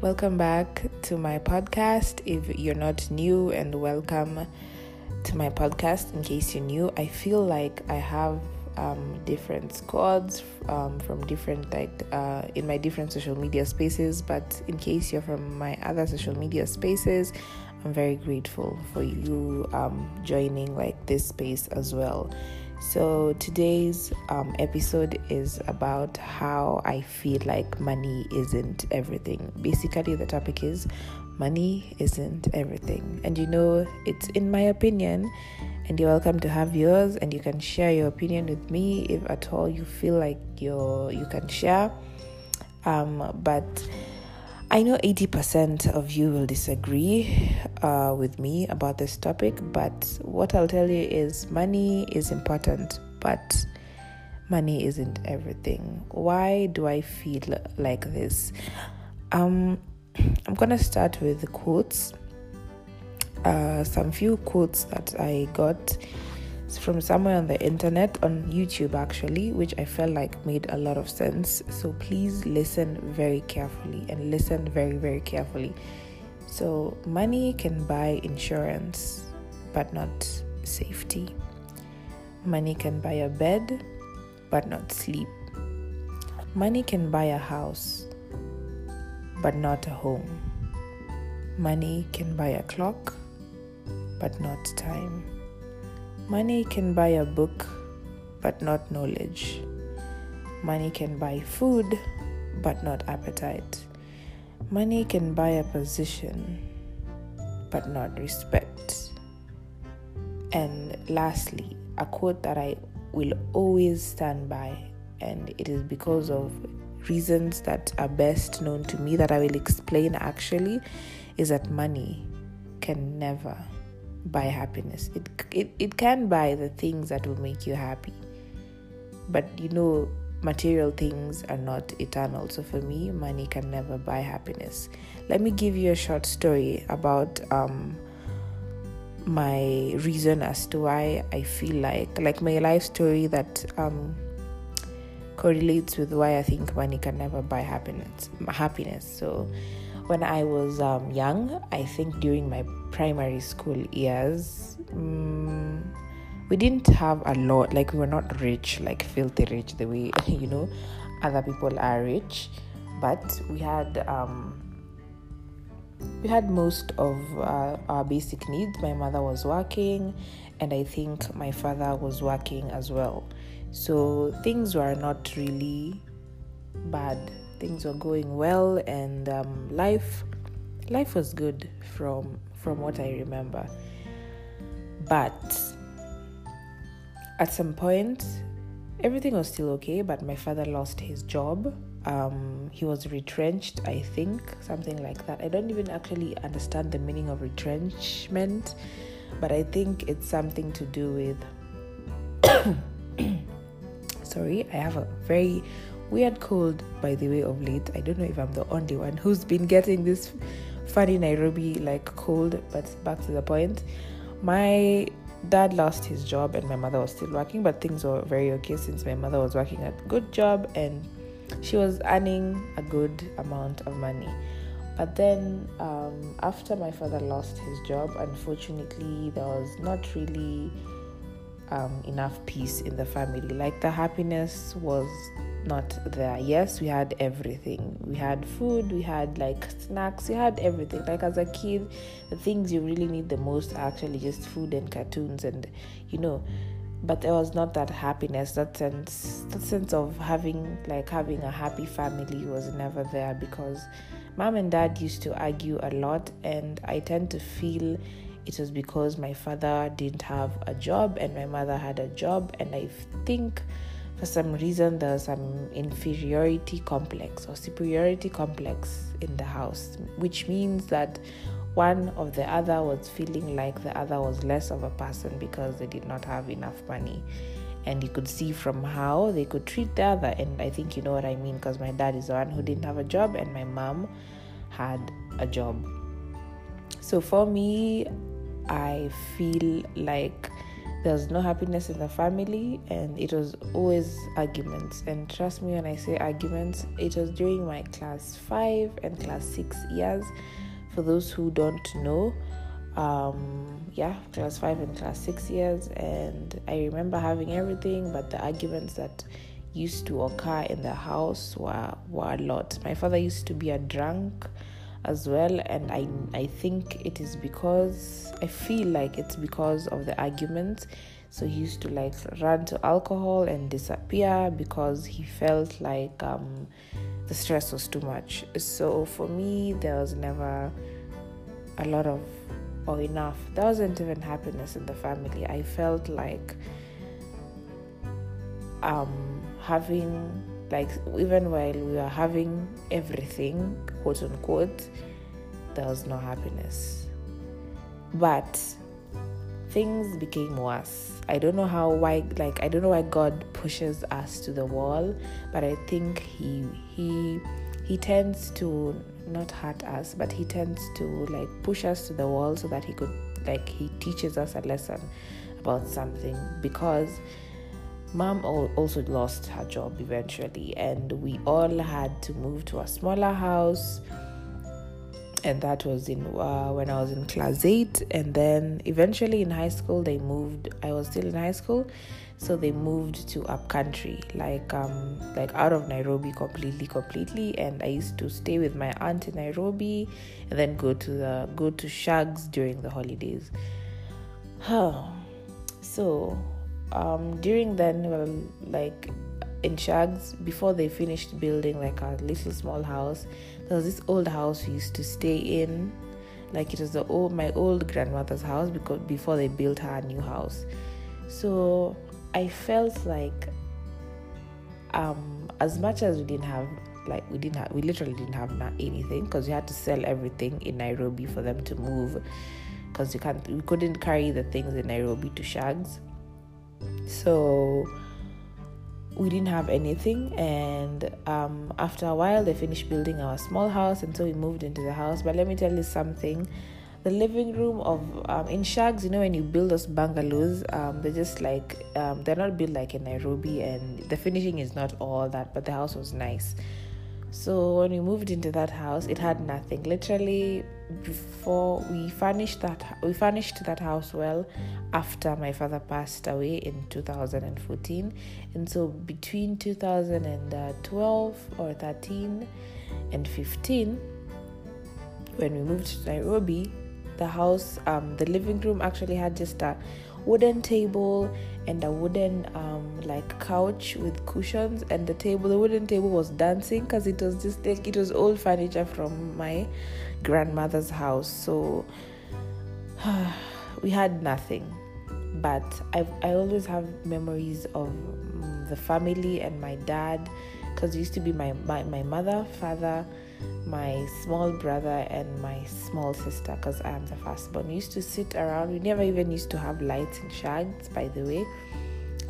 Welcome back to my podcast. If you're not new, and welcome to my podcast. In case you're new, I feel like I have um, different squads um, from different like uh, in my different social media spaces. But in case you're from my other social media spaces, I'm very grateful for you um, joining like this space as well. So, today's um, episode is about how I feel like money isn't everything. Basically, the topic is money isn't everything. And you know, it's in my opinion, and you're welcome to have yours, and you can share your opinion with me if at all you feel like you're, you can share. Um, but I know 80% of you will disagree uh, with me about this topic, but what I'll tell you is money is important, but money isn't everything. Why do I feel like this? Um, I'm gonna start with quotes. Uh, some few quotes that I got from somewhere on the internet, on YouTube actually, which I felt like made a lot of sense. So please listen very carefully and listen very, very carefully. So, money can buy insurance, but not safety. Money can buy a bed, but not sleep. Money can buy a house, but not a home. Money can buy a clock, but not time. Money can buy a book, but not knowledge. Money can buy food, but not appetite. Money can buy a position, but not respect. And lastly, a quote that I will always stand by, and it is because of reasons that are best known to me that I will explain actually, is that money can never buy happiness. It, it it can buy the things that will make you happy. But you know, material things are not eternal. So for me, money can never buy happiness. Let me give you a short story about um my reason as to why I feel like like my life story that um correlates with why I think money can never buy happiness happiness. So when I was um, young, I think during my primary school years, um, we didn't have a lot. Like we were not rich, like filthy rich, the way you know other people are rich, but we had um, we had most of uh, our basic needs. My mother was working, and I think my father was working as well. So things were not really bad things were going well and um, life life was good from from what I remember. But at some point everything was still okay, but my father lost his job. Um, he was retrenched, I think, something like that. I don't even actually understand the meaning of retrenchment, but I think it's something to do with. Sorry, I have a very weird cold by the way of late. I don't know if i'm the only one who's been getting this funny nairobi like cold but back to the point. My dad lost his job and my mother was still working but things were very okay since my mother was working a good job and she was earning a good amount of money. But then um, after my father lost his job unfortunately there was not really um, enough peace in the family. Like the happiness was not there. Yes, we had everything. We had food, we had like snacks, we had everything. Like as a kid, the things you really need the most are actually just food and cartoons and you know, but there was not that happiness, that sense that sense of having like having a happy family was never there because mom and dad used to argue a lot and I tend to feel it was because my father didn't have a job and my mother had a job and I think for some reason there's some inferiority complex or superiority complex in the house, which means that one of the other was feeling like the other was less of a person because they did not have enough money. And you could see from how they could treat the other. And I think you know what I mean because my dad is the one who didn't have a job and my mom had a job. So for me, I feel like there was no happiness in the family and it was always arguments. And trust me when i say arguments it was during my class 5 and class 6 years. For those who don't know um, yeah class 5 and class 6 years and i remember having everything but the arguments that used to occur in the house were, were a lot. My father used to be a drunk as well and i i think it is because i feel like it's because of the arguments so he used to like run to alcohol and disappear because he felt like um, the stress was too much. So for me there was never a lot of or enough. There wasn't even happiness in the family. I felt like um having like even while we were having everything quote unquote there was no happiness. But things became worse. I don't know how why like i don't know why god pushes us to the wall but i think he he he tends to not hurt us but he tends to like push us to the wall so that he could like he teaches us a lesson about something. Because Mom also lost her job eventually, and we all had to move to a smaller house. And that was in uh, when I was in class eight, and then eventually in high school they moved. I was still in high school, so they moved to up country, like um like out of Nairobi completely, completely. And I used to stay with my aunt in Nairobi, and then go to the go to Shags during the holidays. Huh. So um, during then, like in Shags, before they finished building like a little small house, there was this old house we used to stay in. Like it was the old my old grandmother's house because before they built her new house. So I felt like um, as much as we didn't have like we didn't have we literally didn't have anything because we had to sell everything in Nairobi for them to move because you can't we couldn't carry the things in Nairobi to Shags so we didn't have anything and um, after a while they finished building our small house and so we moved into the house. But let me tell you something. The living room of um, in shags you know when you build those bungalows um, they're just like um, they're not built like in nairobi and the finishing is not all that but the house was nice so when we moved into that house, it had nothing. Literally, before we furnished that, we furnished that house well after my father passed away in 2014. And so between 2012 or 13 and 15, when we moved to Nairobi, the house, um, the living room actually had just a wooden table and a wooden um, like couch with cushions and the table the wooden table was dancing because it was just like it was old furniture from my grandmother's house. So we had nothing. But I, I always have memories of um, the family and my dad because it used to be my, my, my mother father my small brother and my small sister because I am the firstborn. We used to sit around. We never even used to have lights and shags, by the way.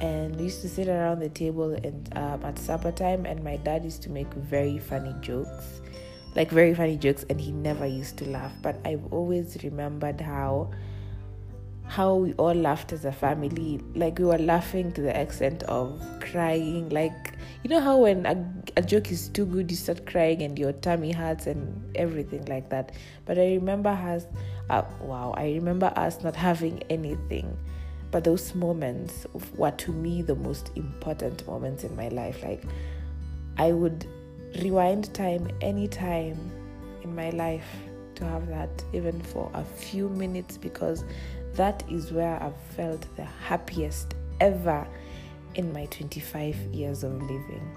And we used to sit around the table and um, at supper time, and my dad used to make very funny jokes, like very funny jokes, and he never used to laugh. But I've always remembered how how we all laughed as a family. Like we were laughing to the extent of crying. Like you know how when a, a joke is too good, you start crying and your tummy hurts and everything like that. But I remember us. Uh, wow, I remember us not having anything. But those moments were to me the most important moments in my life. Like I would rewind time anytime in my life to have that, even for a few minutes, because that is where I've felt the happiest ever in my 25 years of living.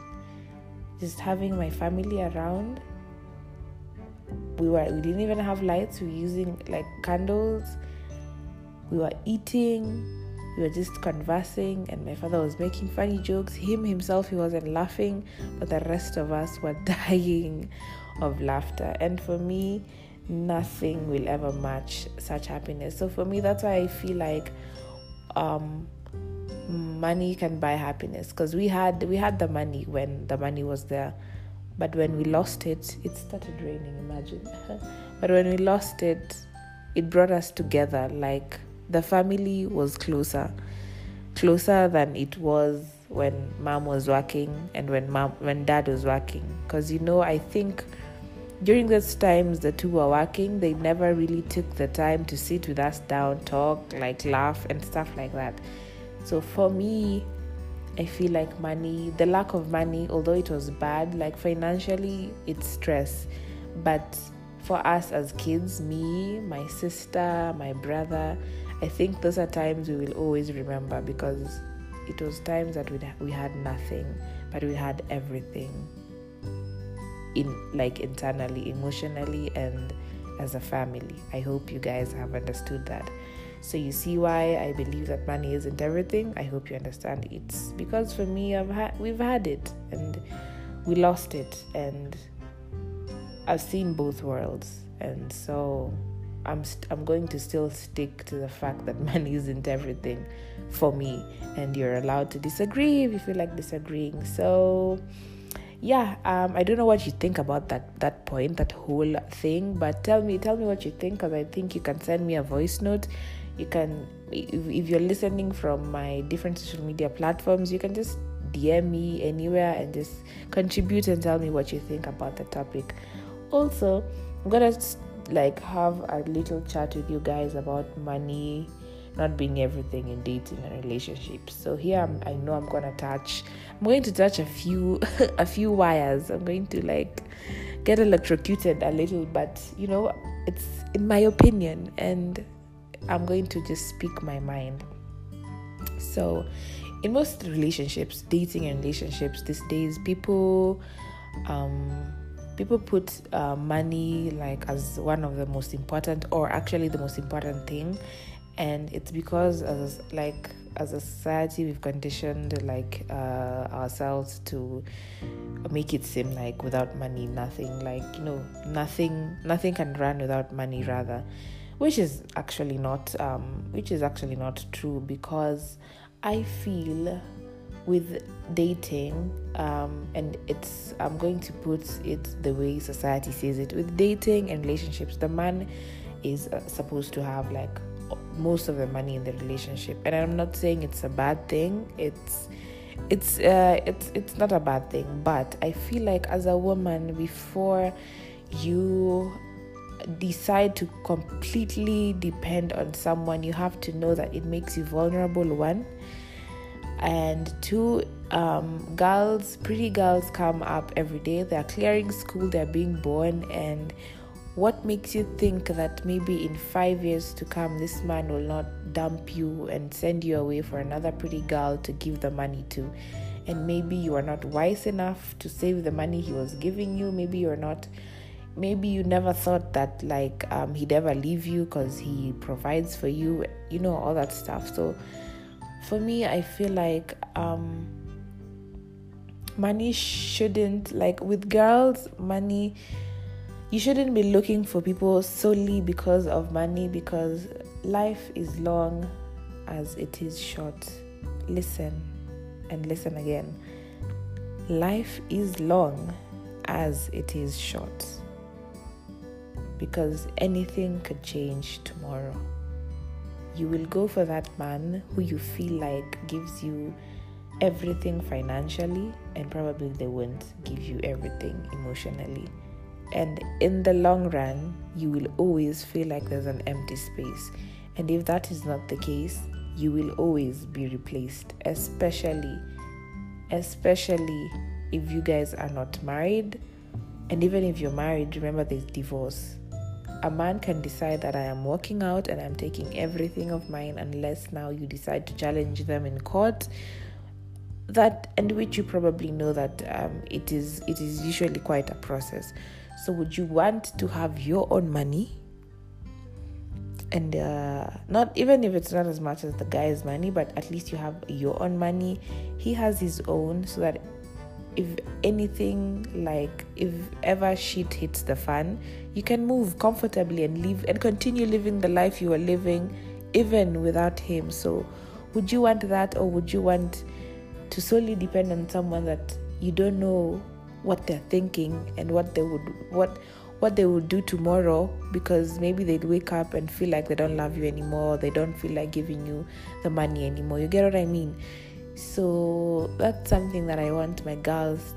Just having my family around. We were we didn't even have lights, we were using like candles. We were eating, we were just conversing and my father was making funny jokes. Him himself he wasn't laughing, but the rest of us were dying of laughter. And for me, nothing will ever match such happiness. So for me, that's why I feel like um, money can buy happiness because we had we had the money when the money was there, but when we lost it, it started raining. Imagine, but when we lost it, it brought us together like the family was closer, closer than it was when mom was working and when mom when dad was working. Because you know, I think during those times the two were working, they never really took the time to sit with us down, talk, like laugh and stuff like that. So for me, I feel like money, the lack of money, although it was bad, like financially, it's stress. But for us as kids, me, my sister, my brother, I think those are times we will always remember because it was times that we we had nothing, but we had everything. In like internally, emotionally, and as a family. I hope you guys have understood that. So you see why I believe that money isn't everything. I hope you understand. It's because for me, I've had we've had it and we lost it, and I've seen both worlds, and so I'm st- I'm going to still stick to the fact that money isn't everything for me, and you're allowed to disagree if you feel like disagreeing. So yeah um, i don't know what you think about that that point that whole thing but tell me tell me what you think because i think you can send me a voice note. You can if, if you're listening from my different social media platforms you can just dm me anywhere and just contribute and tell me what you think about the topic. Also i'm gonna like have a little chat with you guys about money not being everything in dating and relationships so here I'm, i know i'm gonna touch i'm going to touch a few a few wires i'm going to like get electrocuted a little but you know it's in my opinion and I'm going to just speak my mind. So, in most relationships, dating and relationships these days, people um, people put uh, money like as one of the most important, or actually the most important thing, and it's because as like as a society we've conditioned like uh, ourselves to make it seem like without money nothing like you know nothing nothing can run without money rather which is actually not um, which is actually not true because I feel with dating um, and it's i'm going to put it the way society says it. With dating and relationships the man is uh, supposed to have like most of the money in the relationship and i'm not saying it's a bad thing it's it's uh, it's it's not a bad thing but i feel like as a woman before you decide to completely depend on someone, you have to know that it makes you vulnerable, one. And two, um, girls, pretty girls come up every day. They're clearing school, they're being born. And what makes you think that maybe in five years to come, this man will not dump you and send you away for another pretty girl to give the money to? And maybe you are not wise enough to save the money he was giving you. Maybe you're not maybe you never thought that like um, he'd ever leave you because he provides for you you know all that stuff so for me i feel like um, money shouldn't like with girls money you shouldn't be looking for people solely because of money because life is long as it is short listen and listen again life is long as it is short because anything could change tomorrow. You will go for that man who you feel like gives you everything financially, and probably they won't give you everything emotionally. And in the long run, you will always feel like there's an empty space. And if that is not the case, you will always be replaced, especially especially if you guys are not married. And even if you're married, remember there's divorce a man can decide that I am walking out and I'm taking everything of mine unless now you decide to challenge them in court that and which you probably know that um, it is it is usually quite a process. So would you want to have your own money? And uh, not even if it's not as much as the guy's money but at least you have your own money. He has his own so that if anything like if ever shit hits the fan you can move comfortably and live and continue living the life you are living even without him. So would you want that or would you want to solely depend on someone that you don't know what they're thinking and what they would what what they will do tomorrow because maybe they'd wake up and feel like they don't love you anymore, they don't feel like giving you the money anymore. You get what I mean? So that's something that I want my girls,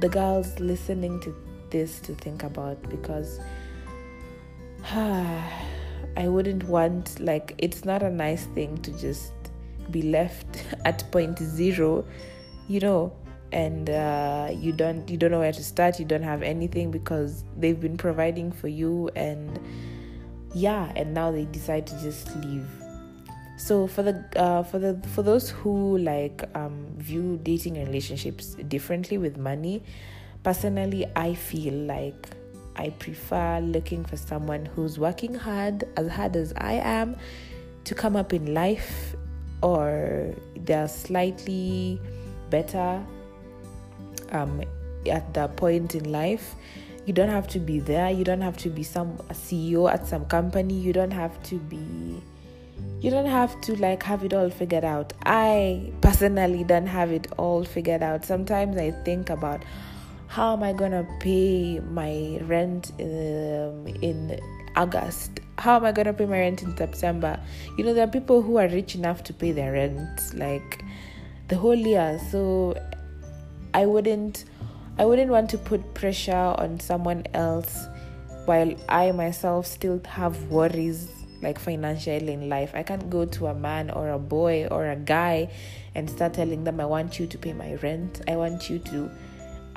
the girls listening to this, to think about because ah, I wouldn't want, like, it's not a nice thing to just be left at point zero, you know and uh, you don't you don't know where to start you don't have anything because they've been providing for you and yeah and now they decide to just leave. So for the uh, for the for those who like um, view dating and relationships differently with money personally i feel like i prefer looking for someone who's working hard as hard as i am to come up in life or they're slightly better um, at that point in life. You don't have to be there. You don't have to be some CEO at some company. You don't have to be you don't have to like have it all figured out. I personally don't have it all figured out. Sometimes I think about how am I gonna pay my rent um, in August? How am I gonna pay my rent in September? You know, there are people who are rich enough to pay their rent like the whole year. So I wouldn't I wouldn't want to put pressure on someone else while I myself still have worries like financially in life. I can't go to a man or a boy or a guy and start telling them I want you to pay my rent. I want you to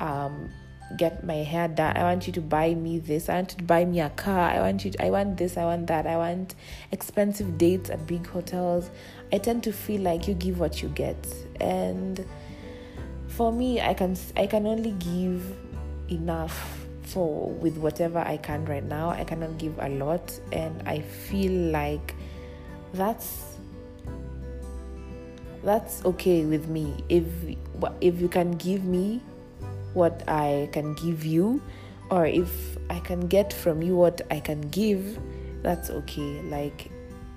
um, get my hair done. I want you to buy me this. I want you to buy me a car. I want you to, I want this, I want that. I want expensive dates at big hotels. I tend to feel like you give what you get. And for me i can i can only give enough for with whatever i can right now i cannot give a lot and i feel like that's that's okay with me if if you can give me what i can give you or if i can get from you what i can give that's okay like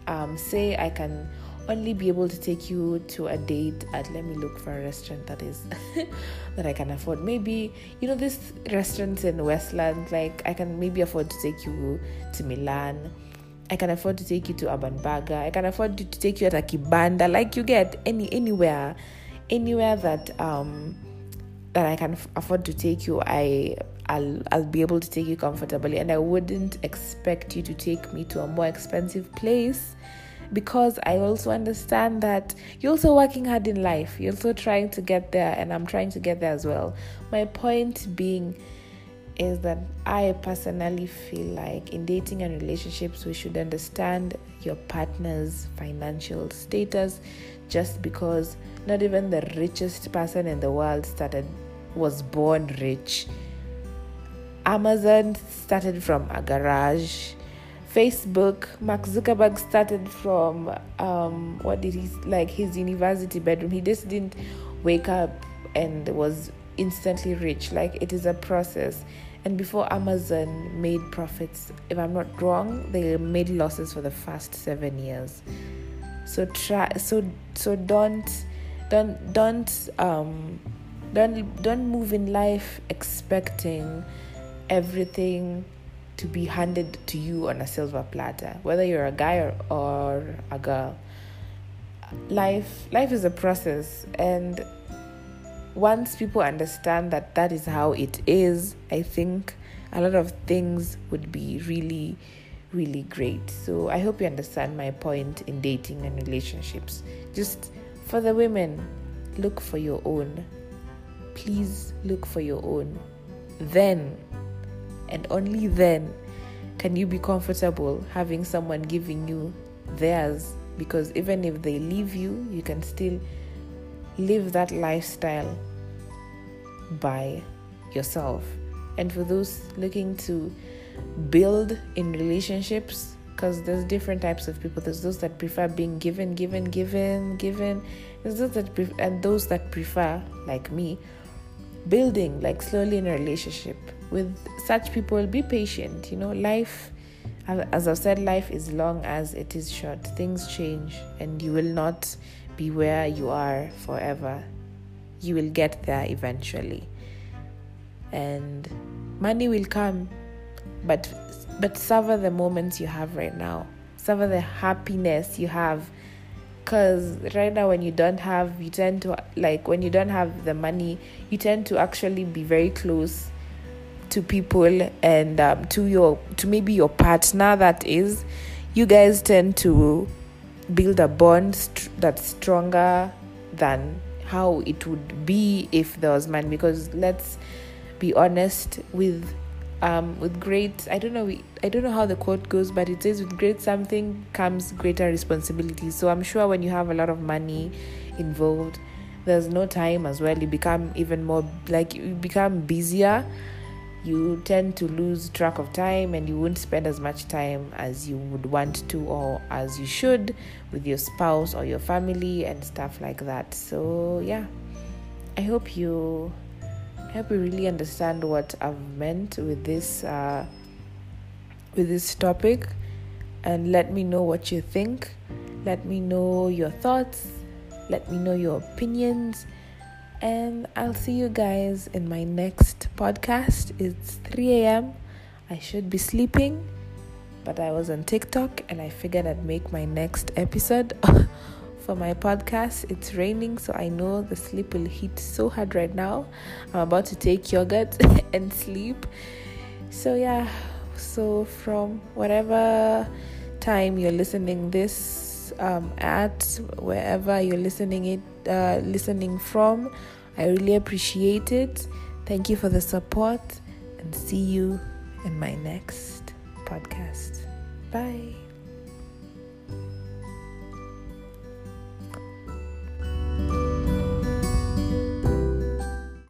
um say i can only be able to take you to a date at let me look for a restaurant that is that I can afford. Maybe you know this restaurants in Westland, like I can maybe afford to take you to Milan. I can afford to take you to Urban Burger. I can afford to, to take you at a kibanda. Like you get any anywhere, anywhere that um that I can afford to take you. I I'll I'll be able to take you comfortably, and I wouldn't expect you to take me to a more expensive place because I also understand that you're also working hard in life. You're also trying to get there, and I'm trying to get there as well. My point being is that I personally feel like in dating and relationships, we should understand your partner's financial status just because not even the richest person in the world started was born rich. Amazon started from a garage Facebook, Mark Zuckerberg started from um, what did he like his university bedroom. He just didn't wake up and was instantly rich. Like it is a process. And before Amazon made profits, if I'm not wrong, they made losses for the first seven years. So try so so don't don't don't um don't don't move in life expecting everything to be handed to you on a silver platter, whether you're a guy or, or a girl. Life life is a process and once people understand that that is how it is, I think a lot of things would be really, really great. So I hope you understand my point in dating and relationships. Just for the women, look for your own. Please look for your own. Then and only then can you be comfortable having someone giving you theirs because even if they leave you you can still live that lifestyle by yourself and for those looking to build in relationships because there's different types of people. There's those that prefer being given given given given. There's those that pre- and those that prefer like me building like slowly in a relationship with such people. Be patient you know life as i've said life is long as it is short. Things change and you will not be where you are forever. You will get there eventually. And money will come but but savor the moments you have right now. Savor the happiness you have. Because right now when you don't have you tend to like when you don't have the money you tend to actually be very close to people and um, to your to maybe your partner that is. You guys tend to build a bond st- that's stronger than how it would be if there was money. Because let's be honest with um, with great i don't know i don't know how the quote goes but it says with great something comes greater responsibility. So i'm sure when you have a lot of money involved there's no time as well. You become even more like you become busier. You tend to lose track of time and you won't spend as much time as you would want to or as you should with your spouse or your family and stuff like that. So yeah. I hope you I hope you really understand what I've meant with this uh, with this topic, and let me know what you think. Let me know your thoughts. Let me know your opinions, and I'll see you guys in my next podcast. It's 3 a.m. I should be sleeping, but I was on TikTok and I figured I'd make my next episode. for my podcast. It's raining, so I know the sleep will hit so hard right now. I'm about to take yogurt and sleep. So, yeah, so from whatever time you're listening this um, at, wherever you're listening it, uh, listening from, I really appreciate it. Thank you for the support, and see you in my next podcast. Bye.